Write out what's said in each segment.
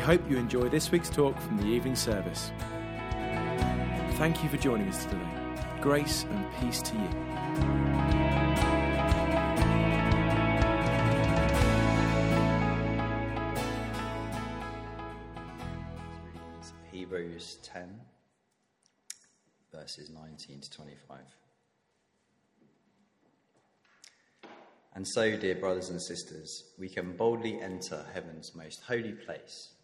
Hope you enjoy this week's talk from the evening service. Thank you for joining us today. Grace and peace to you. Hebrews 10, verses 19 to 25. And so, dear brothers and sisters, we can boldly enter heaven's most holy place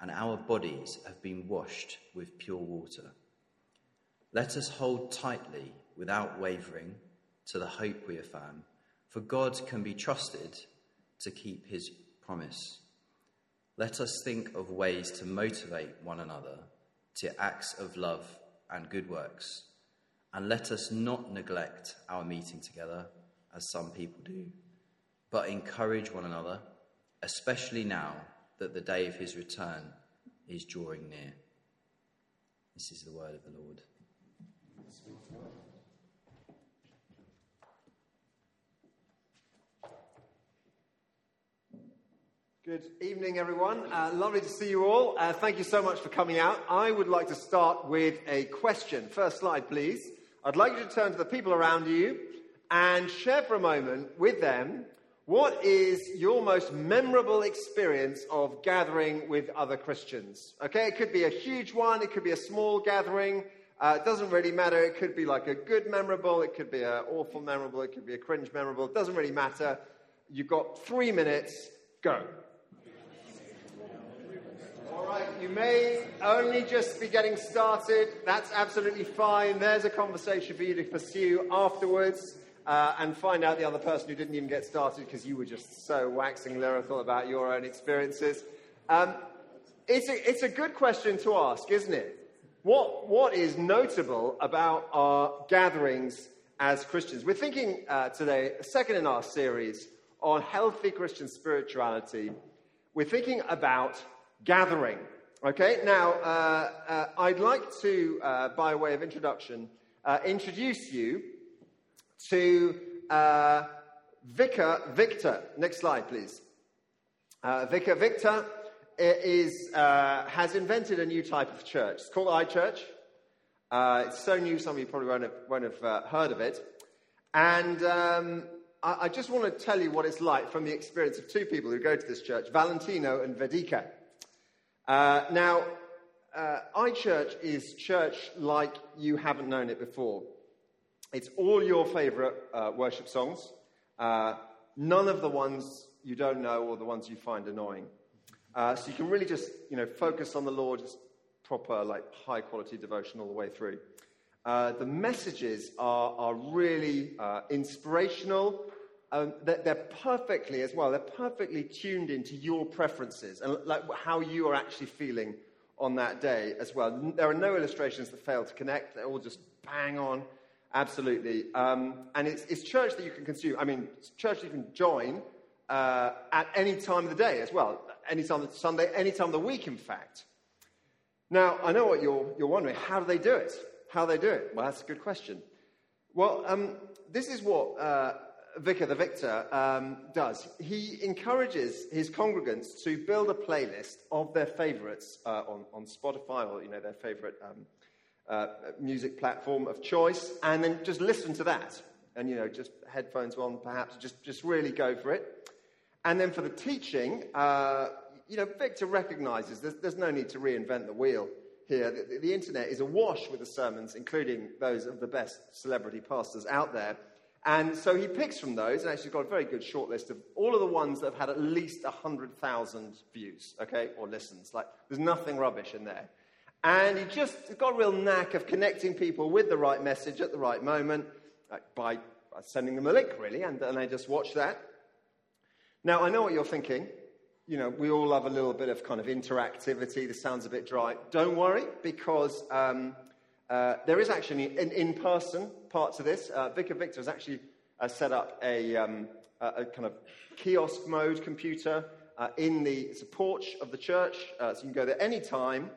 and our bodies have been washed with pure water. Let us hold tightly, without wavering, to the hope we have for God can be trusted to keep his promise. Let us think of ways to motivate one another to acts of love and good works, and let us not neglect our meeting together, as some people do but encourage one another, especially now that the day of his return is drawing near. This is the word of the Lord. Good evening, everyone. Uh, lovely to see you all. Uh, thank you so much for coming out. I would like to start with a question. First slide, please. I'd like you to turn to the people around you and share for a moment with them what is your most memorable experience of gathering with other Christians? Okay, it could be a huge one, it could be a small gathering. Uh, it doesn't really matter. It could be like a good memorable, it could be an awful memorable, it could be a cringe memorable. It doesn't really matter. You've got three minutes. Go. All right, you may only just be getting started. That's absolutely fine. There's a conversation for you to pursue afterwards uh, and find out the other person who didn't even get started because you were just so waxing lyrical about your own experiences. Um, it's, a, it's a good question to ask, isn't it? What, what is notable about our gatherings as Christians? We're thinking uh, today, second in our series, on healthy Christian spirituality. We're thinking about gathering. Okay, now uh, uh, I'd like to, uh, by way of introduction, uh, introduce you to uh, Vicar Victor. Next slide, please. Uh, Vicar Victor is, uh, has invented a new type of church. It's called iChurch. Uh, it's so new, some of you probably won't have, won't have uh, heard of it. And um, I, I, just want to tell you what it's like from the experience of two people who go to this church, Valentino and Vedika. Uh, now, iChurch is church like you haven't known it before. It's all your favorite uh, worship songs, uh, none of the ones you don't know or the ones you find annoying. Uh, so you can really just, you know, focus on the Lord, just proper, like, high quality devotion all the way through. Uh, the messages are, are really uh, inspirational. Um, they're, they're, perfectly, as well, they're perfectly tuned into your preferences and like how you are actually feeling on that day as well. There are no illustrations that fail to connect. They're all just bang on. Absolutely. Um, and it's, it's, church that you can consume. I mean, church you can join uh, at any time of the day as well. Any time of Sunday, any time of the week, in fact. Now, I know what you're, you're wondering. How do they do it? How do they do it? Well, that's a good question. Well, um, this is what uh, Vicar the Victor um, does. He encourages his congregants to build a playlist of their favorites uh, on, on Spotify or, you know, their favorite um, uh, music platform of choice, and then just listen to that. And, you know, just headphones on, perhaps, just, just really go for it. And then for the teaching, uh, you know, Victor recognizes there's, there's no need to reinvent the wheel here. The, the internet is awash with the sermons, including those of the best celebrity pastors out there. And so he picks from those, and actually got a very good short list of all of the ones that have had at least 100,000 views, okay, or listens. Like, there's nothing rubbish in there. And he just got a real knack of connecting people with the right message at the right moment by, sending them a link, really, and, and they just watch that. Now, I know what you're thinking. You know, we all love a little bit of kind of interactivity. This sounds a bit dry. Don't worry, because um, uh, there is actually an in person part to this. Uh, Vicar Victor has actually uh, set up a, um, a, kind of kiosk mode computer uh, in the it's a porch of the church, uh, so you can go there anytime.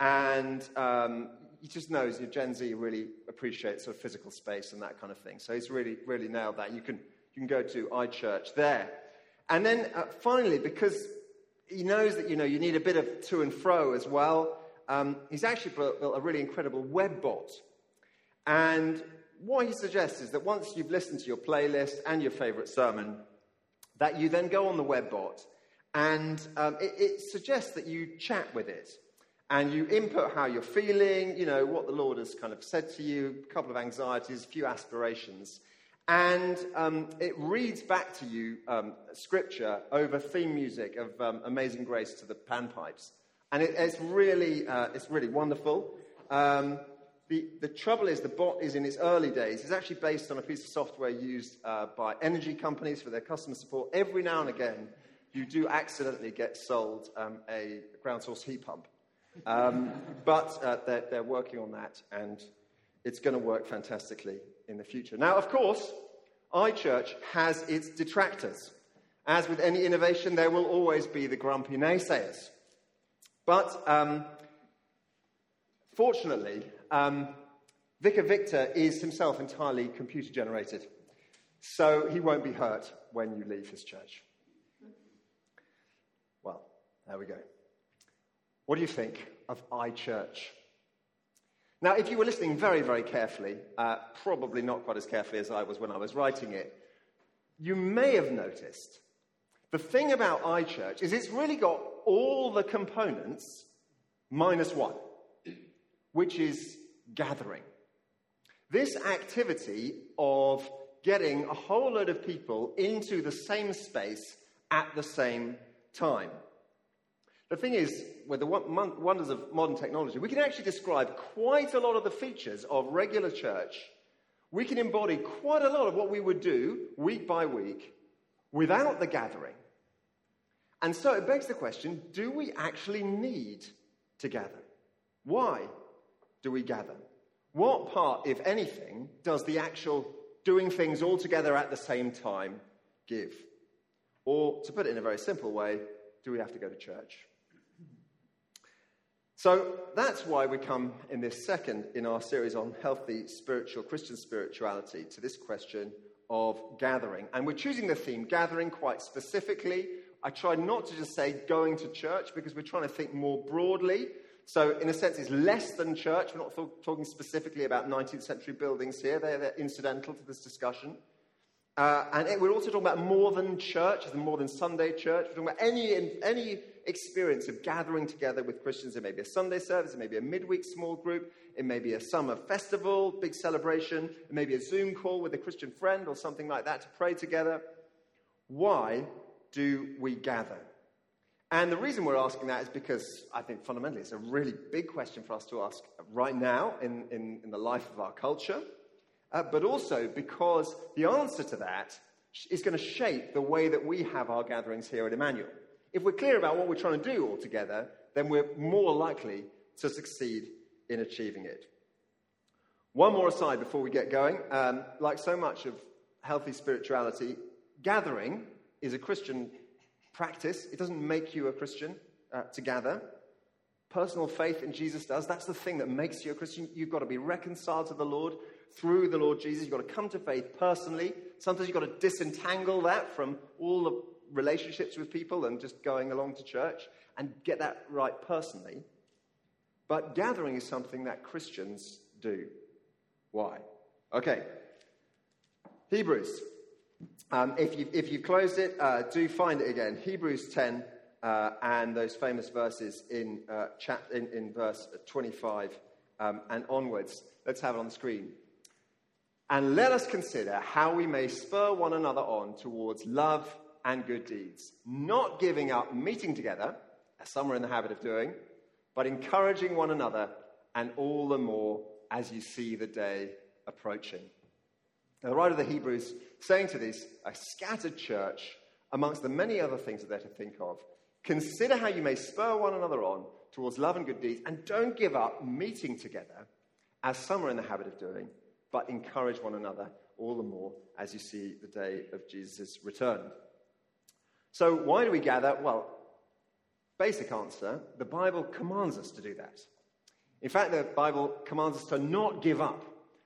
And um, he just knows your Gen Z really appreciates sort of physical space and that kind of thing. So he's really, really nailed that. You can, you can go to iChurch there. And then uh, finally, because he knows that you know you need a bit of to and fro as well, um, he's actually built, built a really incredible web bot. And what he suggests is that once you've listened to your playlist and your favorite sermon, that you then go on the web bot and um, it, it, suggests that you chat with it and you input how you're feeling, you know, what the Lord has kind of said to you, a couple of anxieties, a few aspirations. And um, it reads back to you um, scripture over theme music of um, Amazing Grace to the panpipes. And it, it's, really, uh, it's really wonderful. Um, the, the trouble is, the bot is in its early days. It's actually based on a piece of software used uh, by energy companies for their customer support. Every now and again, you do accidentally get sold um, a ground source heat pump. Um, but uh, they're, they're working on that, and it's going to work fantastically in the future. Now, of course, iChurch has its detractors. As with any innovation, there will always be the grumpy naysayers. But um, fortunately, um, Vicar Victor is himself entirely computer generated, so he won't be hurt when you leave his church. Well, there we go. What do you think of iChurch? Now, if you were listening very, very carefully, uh, probably not quite as carefully as I was when I was writing it, you may have noticed the thing about iChurch is it's really got all the components minus one, which is gathering. This activity of getting a whole load of people into the same space at the same time. The thing is, with the wonders of modern technology, we can actually describe quite a lot of the features of regular church. We can embody quite a lot of what we would do week by week without the gathering. And so it begs the question do we actually need to gather? Why do we gather? What part, if anything, does the actual doing things all together at the same time give? Or, to put it in a very simple way, do we have to go to church? So that's why we come in this second in our series on healthy spiritual Christian spirituality to this question of gathering. And we're choosing the theme gathering quite specifically. I tried not to just say going to church because we're trying to think more broadly. So, in a sense, it's less than church. We're not th- talking specifically about 19th century buildings here, they're, they're incidental to this discussion. Uh, and it, we're also talking about more than church, more than Sunday church. We're talking about any, any experience of gathering together with Christians. It may be a Sunday service, it may be a midweek small group, it may be a summer festival, big celebration, it may be a Zoom call with a Christian friend or something like that to pray together. Why do we gather? And the reason we're asking that is because I think fundamentally it's a really big question for us to ask right now in, in, in the life of our culture uh, but also because the answer to that is going to shape the way that we have our gatherings here at Emmanuel. If we're clear about what we're trying to do all together, then we're more likely to succeed in achieving it. One more aside before we get going. Um, like so much of healthy spirituality, gathering is a Christian practice. It doesn't make you a Christian uh, to gather. Personal faith in Jesus does. That's the thing that makes you a Christian. You've got to be reconciled to the Lord through the Lord Jesus. You've got to come to faith personally. Sometimes you've got to disentangle that from all the relationships with people and just going along to church and get that right personally. But gathering is something that Christians do. Why? Okay. Hebrews. Um, if, you've, if you've closed it, uh, do find it again. Hebrews 10, uh, and those famous verses in, uh, chap- in, in verse 25 um, and onwards. Let's have it on the screen. And let us consider how we may spur one another on towards love and good deeds, not giving up meeting together, as some are in the habit of doing, but encouraging one another, and all the more as you see the day approaching. Now, the writer of the Hebrews saying to this, a scattered church, amongst the many other things that they're to think of, consider how you may spur one another on towards love and good deeds, and don't give up meeting together, as some are in the habit of doing, but encourage one another all the more as you see the day of Jesus' return. So, why do we gather? Well, basic answer the Bible commands us to do that. In fact, the Bible commands us to not give up.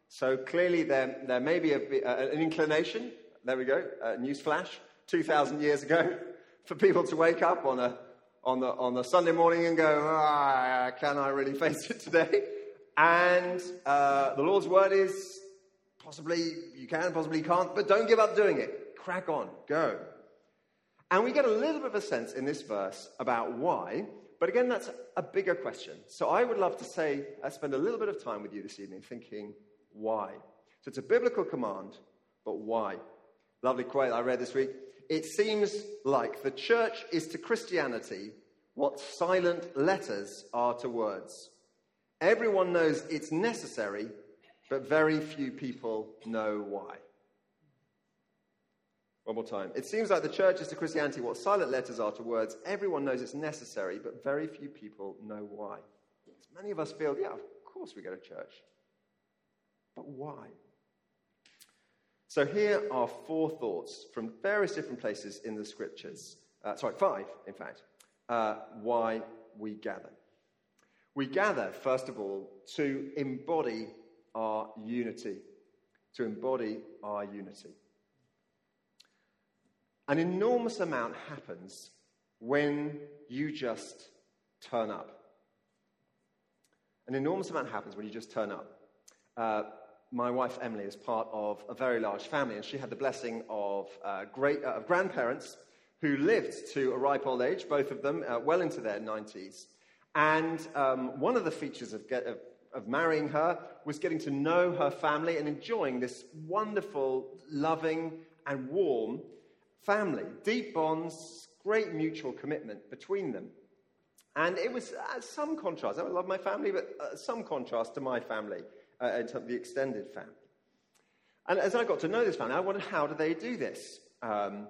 So, clearly, there, there may be a, an inclination, there we go, newsflash, 2,000 years ago, for people to wake up on a, on the, on the Sunday morning and go, ah, can I really face it today? And uh, the Lord's word is possibly you can, possibly you can't, but don't give up doing it. Crack on, go. And we get a little bit of a sense in this verse about why, but again, that's a bigger question. So I would love to say, I uh, spend a little bit of time with you this evening thinking, why? So it's a biblical command, but why? Lovely quote I read this week. It seems like the church is to Christianity what silent letters are to words. Everyone knows it's necessary, but very few people know why. One more time. It seems like the church is to Christianity what silent letters are to words. Everyone knows it's necessary, but very few people know why. Many of us feel, yeah, of course we go to church. But why? So here are four thoughts from various different places in the scriptures. Uh, sorry, five, in fact, uh, why we gather. We gather, first of all, to embody our unity. To embody our unity. An enormous amount happens when you just turn up. An enormous amount happens when you just turn up. Uh, my wife Emily is part of a very large family, and she had the blessing of, uh, great, uh, of grandparents who lived to a ripe old age, both of them uh, well into their 90s. And um, one of the features of, get, of, of marrying her was getting to know her family and enjoying this wonderful, loving, and warm family. Deep bonds, great mutual commitment between them. And it was uh, some contrast. I love my family, but uh, some contrast to my family uh, in terms of the extended family. And as I got to know this family, I wondered how do they do this? Um,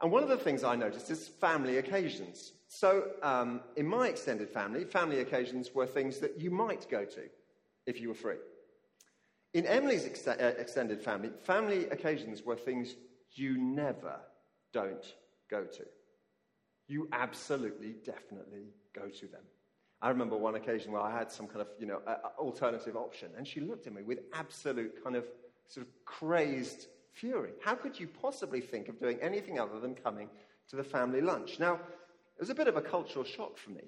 and one of the things I noticed is family occasions. So, um, in my extended family, family occasions were things that you might go to if you were free. In Emily's ex- uh, extended family, family occasions were things you never don't go to. You absolutely, definitely go to them. I remember one occasion where I had some kind of, you know, alternative option, and she looked at me with absolute kind of sort of crazed fury. How could you possibly think of doing anything other than coming to the family lunch? Now, it was a bit of a cultural shock for me.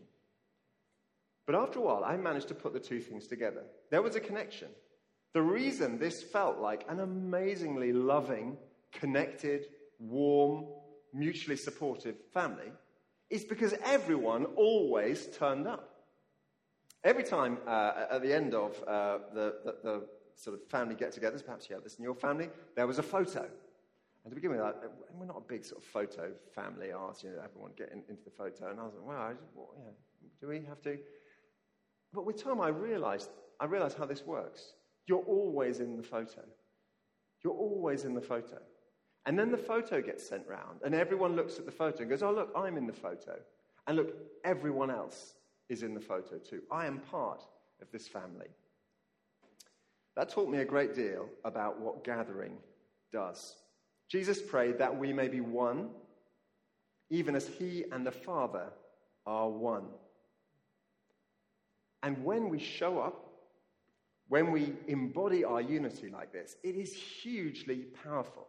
But after a while, I managed to put the two things together. There was a connection. The reason this felt like an amazingly loving, connected, warm, mutually supportive family is because everyone always turned up. Every time uh, at the end of uh, the, the, the, sort of family get togethers, perhaps you have this in your family, there was a photo. And to begin with, I, we're not a big sort of photo family, ours, you know, everyone getting into the photo. And I was like, wow, well, well, do we have to? But with time, I realized, I realized how this works. You're always in the photo. You're always in the photo. And then the photo gets sent round, and everyone looks at the photo and goes, Oh, look, I'm in the photo. And look, everyone else is in the photo too. I am part of this family. That taught me a great deal about what gathering does. Jesus prayed that we may be one, even as he and the Father are one. And when we show up, when we embody our unity like this, it is hugely powerful.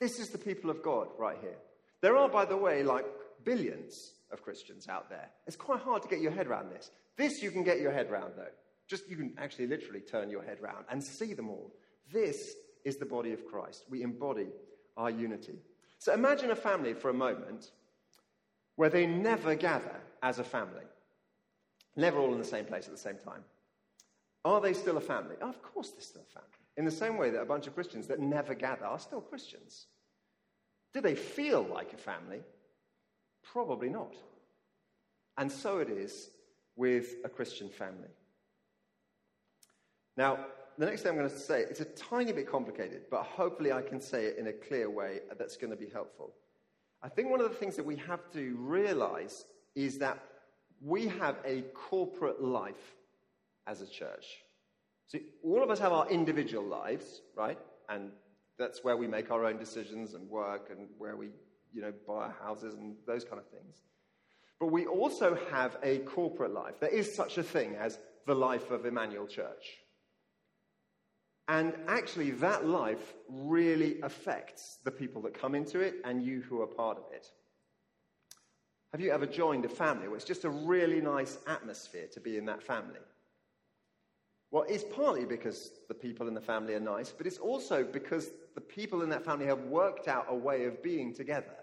This is the people of God right here. There are, by the way, like billions of Christians out there. It's quite hard to get your head around this. This you can get your head around, though. Just you can actually literally turn your head around and see them all. This is the body of Christ. We embody our unity. So imagine a family for a moment where they never gather as a family, never all in the same place at the same time. Are they still a family? of course, they're still a family. In the same way that a bunch of Christians that never gather are still Christians. Do they feel like a family? Probably not. And so it is with a Christian family. Now, the next thing I'm going to say, it's a tiny bit complicated, but hopefully I can say it in a clear way that's going to be helpful. I think one of the things that we have to realize is that we have a corporate life as a church. So all of us have our individual lives, right? And that's where we make our own decisions and work and where we, you know, buy our houses and those kind of things. But we also have a corporate life. There is such a thing as the life of Emmanuel Church. And actually, that life really affects the people that come into it and you who are part of it. Have you ever joined a family where it's just a really nice atmosphere to be in that family? Well, it's partly because the people in the family are nice, but it's also because the people in that family have worked out a way of being together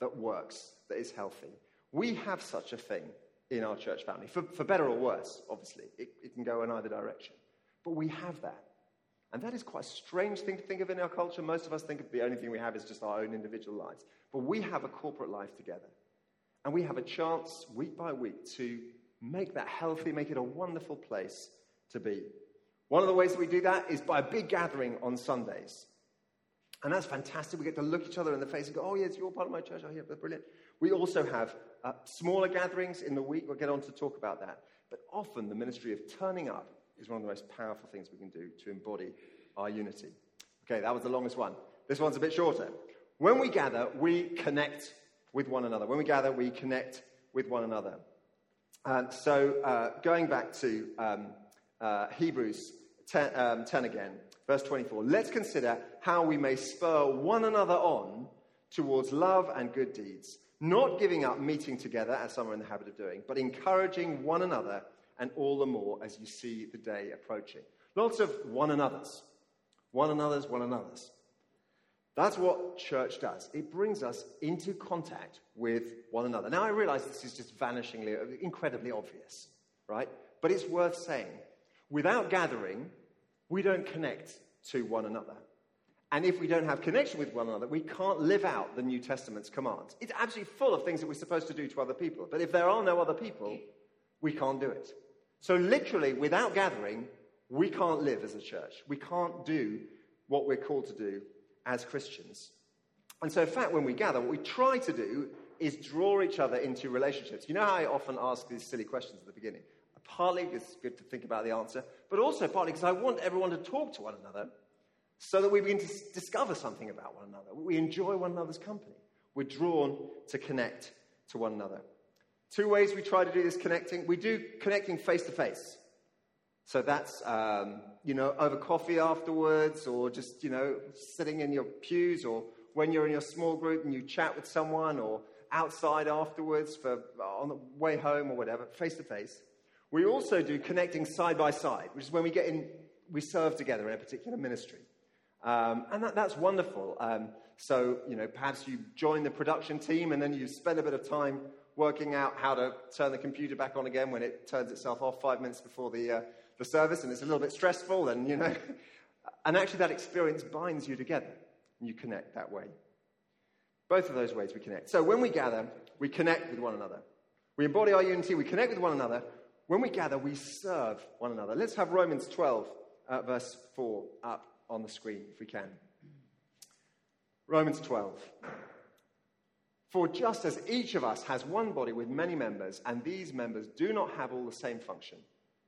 that works, that is healthy. We have such a thing in our church family, for, for better or worse, obviously. It, it can go in either direction. But we have that. And that is quite a strange thing to think of in our culture. Most of us think of the only thing we have is just our own individual lives. But we have a corporate life together. And we have a chance, week by week, to make that healthy, make it a wonderful place to be. One of the ways that we do that is by a big gathering on Sundays. And that's fantastic. We get to look each other in the face and go, oh, yes, you're part of my church. Oh, yeah, brilliant. We also have uh, smaller gatherings in the week. We'll get on to talk about that. But often the ministry of turning up is one of the most powerful things we can do to embody our unity. Okay, that was the longest one. This one's a bit shorter. When we gather, we connect with one another. When we gather, we connect with one another. And so, uh, going back to um, uh, Hebrews 10, um, 10 again, verse 24, let's consider how we may spur one another on towards love and good deeds, not giving up meeting together as some are in the habit of doing, but encouraging one another and all the more as you see the day approaching. Lots of one another's. One another's, one another's. That's what church does. It brings us into contact with one another. Now, I realize this is just vanishingly, incredibly obvious, right? But it's worth saying. Without gathering, we don't connect to one another. And if we don't have connection with one another, we can't live out the New Testament's commands. It's absolutely full of things that we're supposed to do to other people. But if there are no other people, we can't do it. So, literally, without gathering, we can't live as a church. We can't do what we're called to do as Christians. And so, in fact, when we gather, what we try to do is draw each other into relationships. You know how I often ask these silly questions at the beginning? Partly because it's good to think about the answer, but also partly because I want everyone to talk to one another so that we begin to discover something about one another. We enjoy one another's company. We're drawn to connect to one another. Two ways we try to do this connecting. We do connecting face to face. So that's, um, you know, over coffee afterwards, or just, you know, sitting in your pews, or when you're in your small group and you chat with someone, or outside afterwards for on the way home or whatever, face to face. We also do connecting side by side, which is when we get in, we serve together in a particular ministry. Um, and that, that's wonderful. Um, so, you know, perhaps you join the production team and then you spend a bit of time working out how to turn the computer back on again when it turns itself off five minutes before the, uh, the service, and it's a little bit stressful, and you know. and actually, that experience binds you together, and you connect that way. Both of those ways we connect. So when we gather, we connect with one another. We embody our unity, we connect with one another. When we gather, we serve one another. Let's have Romans 12, uh, verse 4, up on the screen if we can. Romans 12. For just as each of us has one body with many members, and these members do not have all the same function,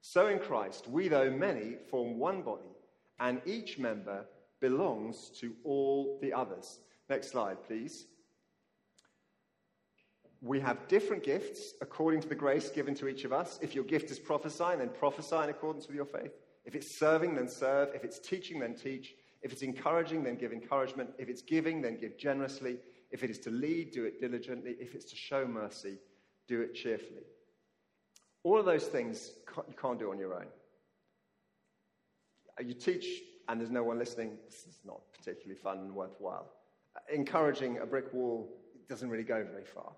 so in Christ, we, though many, form one body, and each member belongs to all the others. Next slide, please. We have different gifts according to the grace given to each of us. If your gift is prophesying, then prophesy in accordance with your faith. If it's serving, then serve. If it's teaching, then teach. If it's encouraging, then give encouragement. If it's giving, then give generously. If it is to lead, do it diligently. If it's to show mercy, do it cheerfully. All of those things you can't do on your own. You teach and there's no one listening, this is not particularly fun and worthwhile. Encouraging a brick wall doesn't really go very far.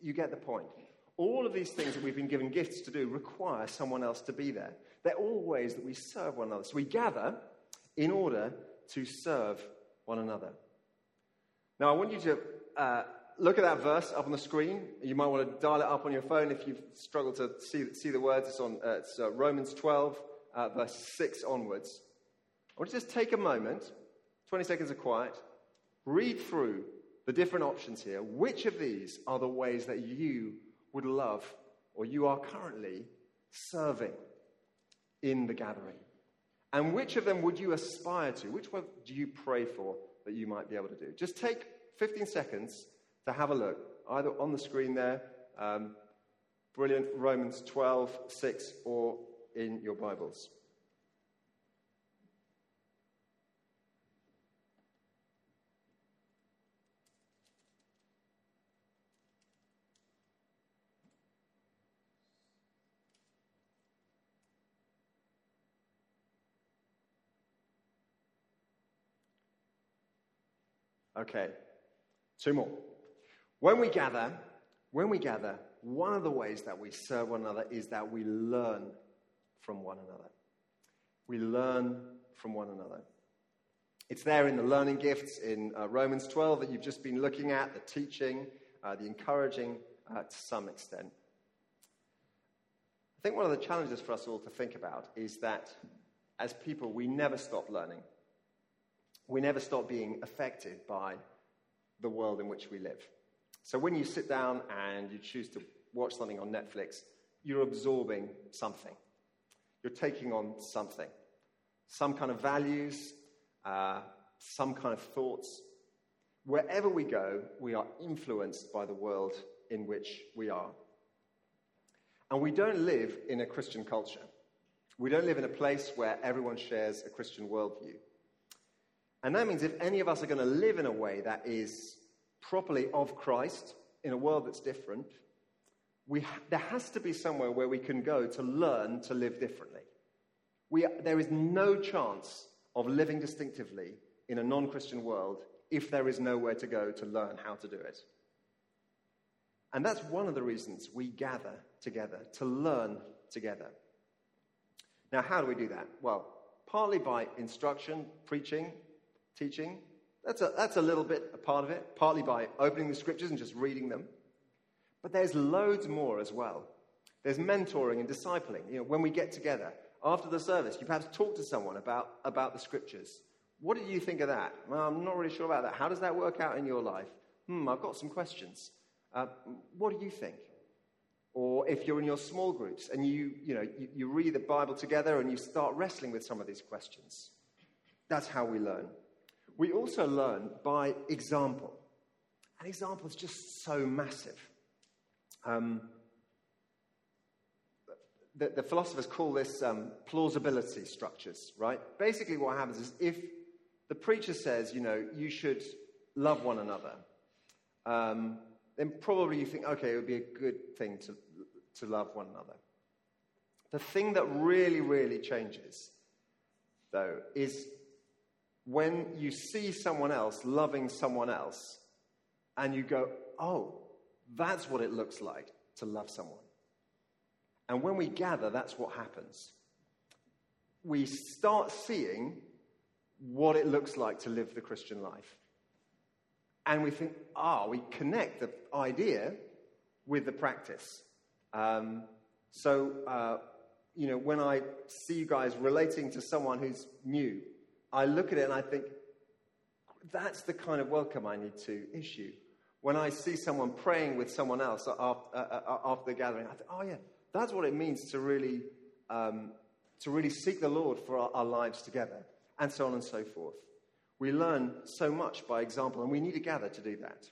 You get the point. All of these things that we've been given gifts to do require someone else to be there. They're all ways that we serve one another. So we gather in order to serve one another. Now, I want you to uh, look at that verse up on the screen. You might want to dial it up on your phone if you've struggled to see, see the words. It's on uh, it's, uh, Romans 12, uh, verse 6 onwards. I want to just take a moment, 20 seconds of quiet, read through the different options here. Which of these are the ways that you would love or you are currently serving in the gathering? And which of them would you aspire to? Which one do you pray for that you might be able to do? Just take 15 seconds to have a look, either on the screen there, um, brilliant Romans 12, 6, or in your Bibles. Okay, two more. When we gather, when we gather, one of the ways that we serve one another is that we learn from one another. We learn from one another. It's there in the learning gifts in uh, Romans 12 that you've just been looking at, the teaching, uh, the encouraging uh, to some extent. I think one of the challenges for us all to think about is that as people, we never stop learning. We never stop being affected by the world in which we live. So when you sit down and you choose to watch something on Netflix, you're absorbing something. You're taking on something. Some kind of values, uh, some kind of thoughts. Wherever we go, we are influenced by the world in which we are. And we don't live in a Christian culture. We don't live in a place where everyone shares a Christian worldview. And that means if any of us are going to live in a way that is properly of Christ in a world that's different, we there has to be somewhere where we can go to learn to live differently. We, there is no chance of living distinctively in a non Christian world if there is nowhere to go to learn how to do it. And that's one of the reasons we gather together, to learn together. Now, how do we do that? Well, partly by instruction, preaching, teaching. That's a, that's a little bit a part of it, partly by opening the scriptures and just reading them. But there's loads more as well. There's mentoring and discipling. You know, when we get together after the service, you perhaps talk to someone about, about the scriptures. What did you think of that? Well, I'm not really sure about that. How does that work out in your life? Hmm, I've got some questions. Uh, what do you think? Or if you're in your small groups and you, you, know, you, you read the Bible together and you start wrestling with some of these questions. That's how we learn we also learn by example. An example is just so massive. Um, the, the, philosophers call this um, plausibility structures, right? Basically, what happens is if the preacher says, you know, you should love one another, um, then probably you think, okay, it would be a good thing to, to love one another. The thing that really, really changes, though, is when you see someone else loving someone else and you go, oh, that's what it looks like to love someone. And when we gather, that's what happens. We start seeing what it looks like to live the Christian life. And we think, ah, oh, we connect the idea with the practice. Um, so, uh, you know, when I see you guys relating to someone who's new I look at it and I think, that's the kind of welcome I need to issue. When I see someone praying with someone else after, the gathering, I think, oh, yeah, that's what it means to really, um, to really seek the Lord for our, our lives together, and so on and so forth. We learn so much by example, and we need to gather to do that.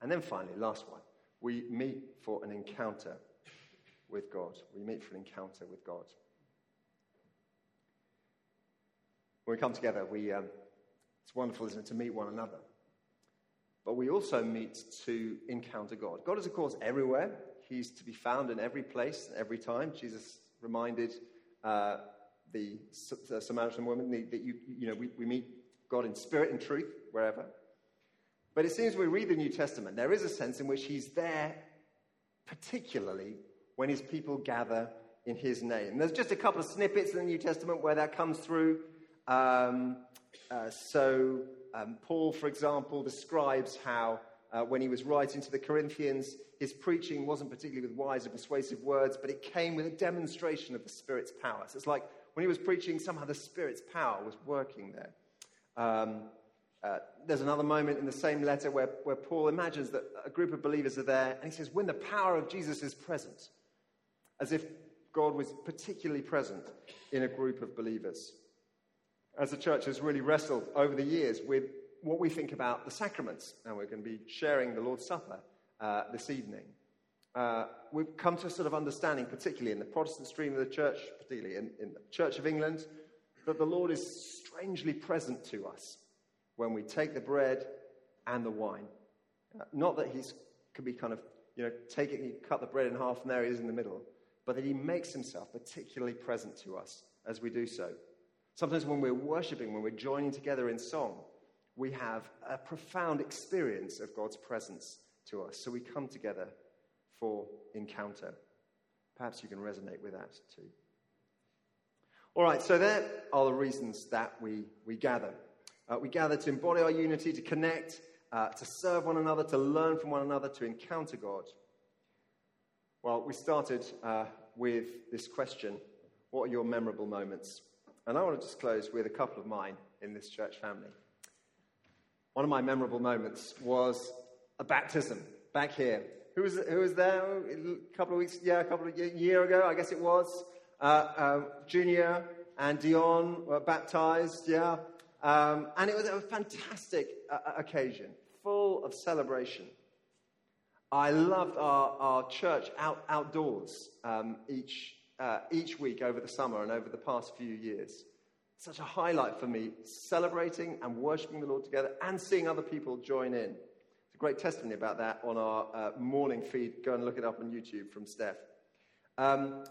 And then finally, last one, we meet for an encounter with God. We meet for an encounter with God. When we come together, we, um, it's wonderful, isn't it, to meet one another. But we also meet to encounter God. God is, of course, everywhere. He's to be found in every place, every time. Jesus reminded uh, the, Samaritan woman that you, you know, we, we meet God in spirit and truth wherever. But it seems we read the New Testament, there is a sense in which he's there, particularly when his people gather in his name. There's just a couple of snippets in the New Testament where that comes through. Um, uh, so, um, Paul, for example, describes how uh, when he was writing to the Corinthians, his preaching wasn't particularly with wise and persuasive words, but it came with a demonstration of the Spirit's power. So it's like when he was preaching, somehow the Spirit's power was working there. Um, uh, there's another moment in the same letter where, where Paul imagines that a group of believers are there, and he says, When the power of Jesus is present, as if God was particularly present in a group of believers. As the church has really wrestled over the years with what we think about the sacraments, and we're going to be sharing the Lord's Supper uh, this evening. Uh, we've come to a sort of understanding, particularly in the Protestant stream of the church, particularly in, in the Church of England, that the Lord is strangely present to us when we take the bread and the wine. Uh, not that he can be kind of, you know, take it, you cut the bread in half, and there he is in the middle, but that he makes himself particularly present to us as we do so. Sometimes when we're worshiping, when we're joining together in song, we have a profound experience of God's presence to us. So we come together for encounter. Perhaps you can resonate with that too. All right, so there are the reasons that we, we gather. Uh, we gather to embody our unity, to connect, uh, to serve one another, to learn from one another, to encounter God. Well, we started uh, with this question What are your memorable moments? And I want to just close with a couple of mine in this church family. One of my memorable moments was a baptism back here. Who was, who was there a couple of weeks, yeah, a couple of year, ago, I guess it was. Uh, uh, Junior and Dion were baptized, yeah. Um, and it was a fantastic uh, uh, occasion, full of celebration. I loved our, our church out, outdoors um, each, uh, each week over the summer and over the past few years such a highlight for me, celebrating and worshiping the Lord together and seeing other people join in. It's a great testimony about that on our uh, morning feed. Go and look it up on YouTube from Steph. Um,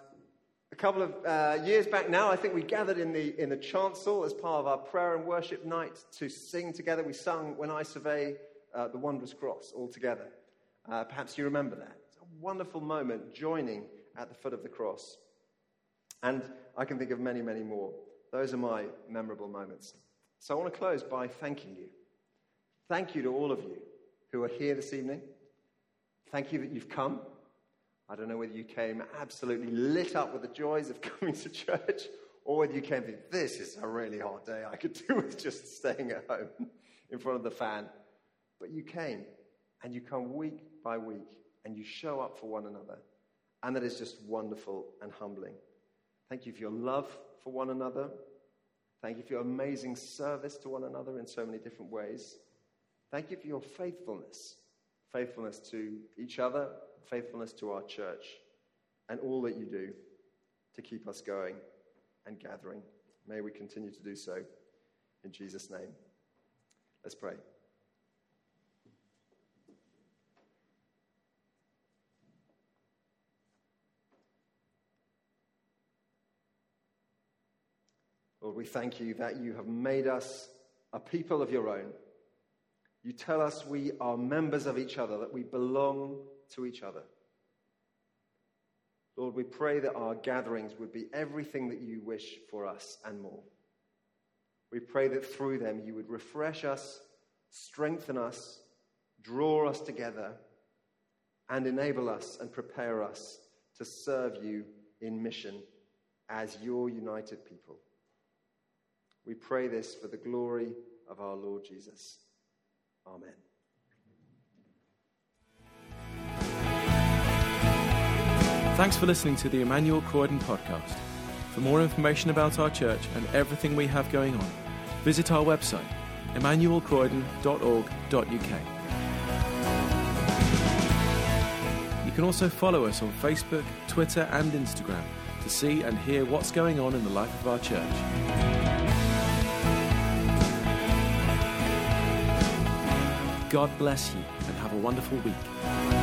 a couple of uh, years back now, I think we gathered in the, in the chancel as part of our prayer and worship night to sing together. We sung When I Survey uh, the Wondrous Cross all together. Uh, perhaps you remember that. It's a wonderful moment joining at the foot of the cross. And I can think of many, many more. Those are my memorable moments. So I want to close by thanking you. Thank you to all of you who are here this evening. Thank you that you've come. I don't know whether you came absolutely lit up with the joys of coming to church or whether you came thinking, this is a really hot day. I could do with just staying at home in front of the fan. But you came and you come week by week and you show up for one another. And that is just wonderful and humbling. Thank you for your love for one another. Thank you for your amazing service to one another in so many different ways. Thank you for your faithfulness faithfulness to each other, faithfulness to our church, and all that you do to keep us going and gathering. May we continue to do so in Jesus' name. Let's pray. Lord, we thank you that you have made us a people of your own. You tell us we are members of each other, that we belong to each other. Lord, we pray that our gatherings would be everything that you wish for us and more. We pray that through them you would refresh us, strengthen us, draw us together, and enable us and prepare us to serve you in mission as your united people. We pray this for the glory of our Lord Jesus. Amen. Thanks for listening to the Emmanuel Croydon podcast. For more information about our church and everything we have going on, visit our website, emmanuelcroydon.org.uk. You can also follow us on Facebook, Twitter, and Instagram to see and hear what's going on in the life of our church. God bless you and have a wonderful week.